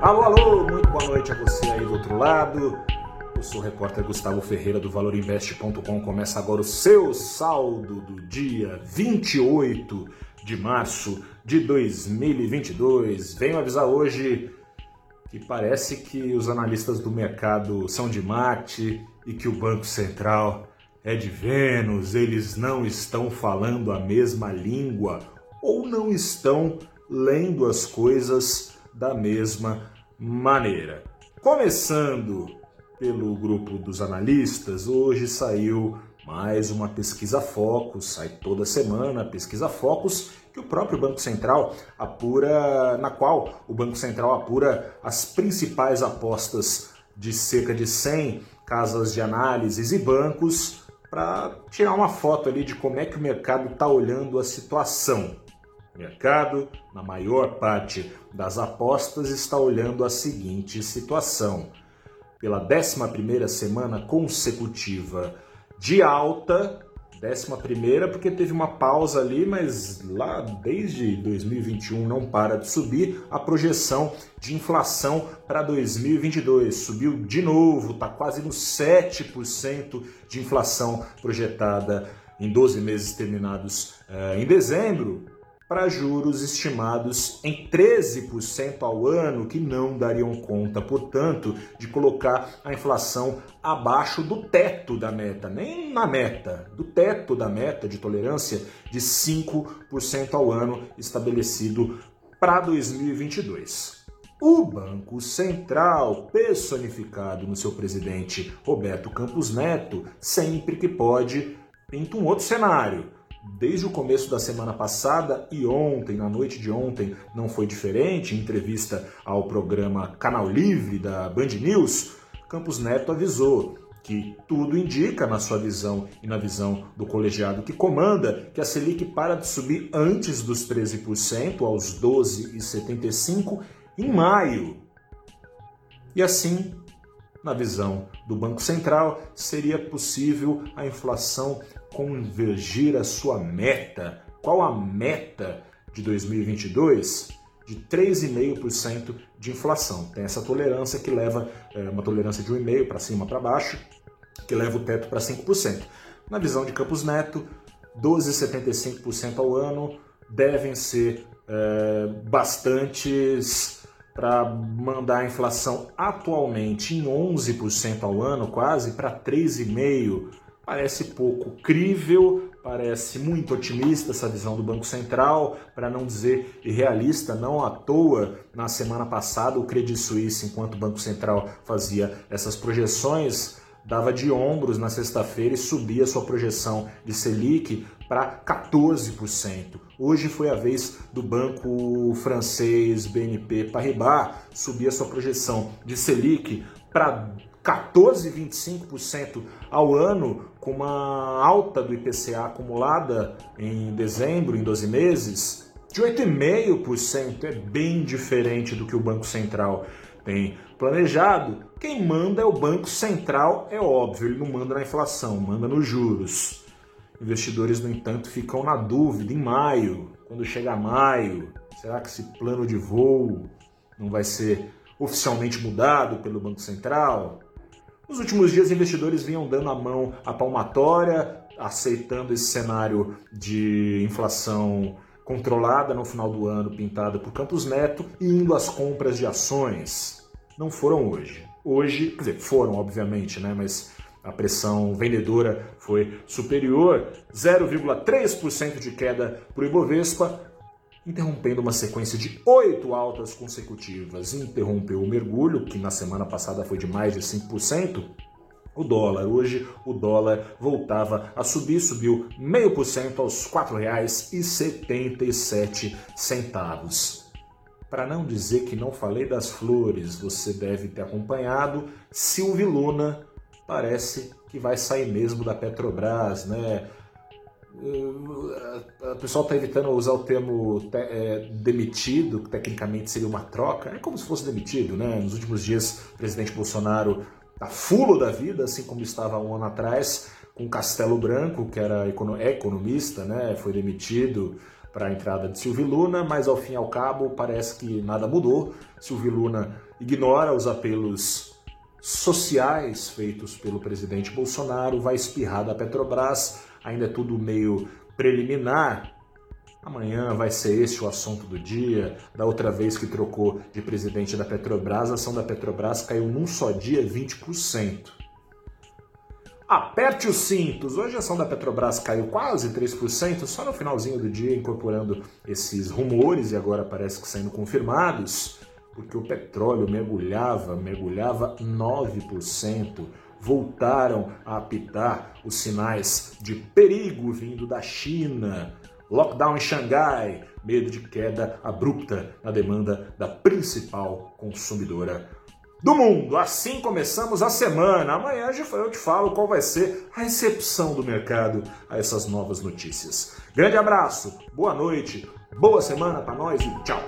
Alô, alô, muito boa noite a você aí do outro lado. Eu sou o repórter Gustavo Ferreira do ValorInvest.com. Começa agora o seu saldo do dia 28 de março de 2022. Venho avisar hoje que parece que os analistas do mercado são de Marte e que o Banco Central é de Vênus. Eles não estão falando a mesma língua ou não estão lendo as coisas da mesma maneira. Começando pelo grupo dos analistas, hoje saiu mais uma pesquisa Focus, sai toda semana a pesquisa Focus, que o próprio Banco Central apura, na qual o Banco Central apura as principais apostas de cerca de 100 casas de análises e bancos para tirar uma foto ali de como é que o mercado está olhando a situação. Mercado, na maior parte das apostas, está olhando a seguinte situação. Pela 11ª semana consecutiva de alta, 11 porque teve uma pausa ali, mas lá desde 2021 não para de subir. A projeção de inflação para 2022 subiu de novo, está quase no 7% de inflação projetada em 12 meses terminados uh, em dezembro para juros estimados em 13% ao ano, que não dariam conta, portanto, de colocar a inflação abaixo do teto da meta, nem na meta, do teto da meta de tolerância de 5% ao ano estabelecido para 2022. O Banco Central, personificado no seu presidente Roberto Campos Neto, sempre que pode, pinta um outro cenário desde o começo da semana passada e ontem, na noite de ontem, não foi diferente. Em entrevista ao programa Canal Livre da Band News, Campos Neto avisou que tudo indica, na sua visão e na visão do colegiado que comanda, que a Selic para de subir antes dos 13%, aos 12,75%, em maio. E assim, na visão do Banco Central, seria possível a inflação convergir a sua meta. Qual a meta de 2022? De 3,5% de inflação. Tem essa tolerância que leva é, uma tolerância de 1,5% para cima para baixo, que leva o teto para 5%. Na visão de Campos Neto, 12,75% ao ano devem ser é, bastantes para mandar a inflação atualmente em 11% ao ano, quase para 3,5% Parece pouco crível, parece muito otimista essa visão do Banco Central, para não dizer irrealista, não à toa, na semana passada o Credit Suisse, enquanto o Banco Central fazia essas projeções, dava de ombros na sexta-feira e subia sua projeção de Selic para 14%. Hoje foi a vez do banco francês BNP Paribas subir a sua projeção de Selic para 14,25% ao ano, com uma alta do IPCA acumulada em dezembro, em 12 meses, de 8,5%. É bem diferente do que o Banco Central tem planejado. Quem manda é o Banco Central, é óbvio, ele não manda na inflação, manda nos juros. Investidores, no entanto, ficam na dúvida em maio, quando chega maio, será que esse plano de voo não vai ser oficialmente mudado pelo Banco Central? Nos últimos dias, investidores vinham dando a mão à palmatória, aceitando esse cenário de inflação controlada no final do ano, pintada por Campos Neto, e indo às compras de ações. Não foram hoje. Hoje, quer dizer, foram, obviamente, né? Mas a pressão vendedora foi superior, 0,3% de queda para o Ibovespa, interrompendo uma sequência de oito altas consecutivas. Interrompeu o mergulho, que na semana passada foi de mais de 5%. O dólar, hoje o dólar voltava a subir, subiu 0,5% aos R$ 4,77. Para não dizer que não falei das flores, você deve ter acompanhado, Silvio Luna parece que vai sair mesmo da Petrobras, né? o pessoal está evitando usar o termo te, é, demitido, que tecnicamente seria uma troca. É como se fosse demitido, né? Nos últimos dias, o presidente Bolsonaro está fulo da vida, assim como estava um ano atrás, com Castelo Branco, que era é economista, né? Foi demitido. para a entrada de Silvio Luna, mas ao fim e ao cabo parece que nada mudou. Silvio Luna ignora os apelos sociais feitos pelo presidente Bolsonaro, vai espirrar da Petrobras, ainda é tudo meio preliminar. Amanhã vai ser esse o assunto do dia. Da outra vez que trocou de presidente da Petrobras, a ação da Petrobras caiu num só dia 20%. Aperte os cintos. Hoje a ação da Petrobras caiu quase 3%, só no finalzinho do dia, incorporando esses rumores e agora parece que sendo confirmados, porque o petróleo mergulhava, mergulhava 9%. Voltaram a apitar os sinais de perigo vindo da China. Lockdown em Xangai, medo de queda abrupta na demanda da principal consumidora do mundo. Assim começamos a semana. Amanhã eu te falo qual vai ser a recepção do mercado a essas novas notícias. Grande abraço, boa noite, boa semana para nós e tchau.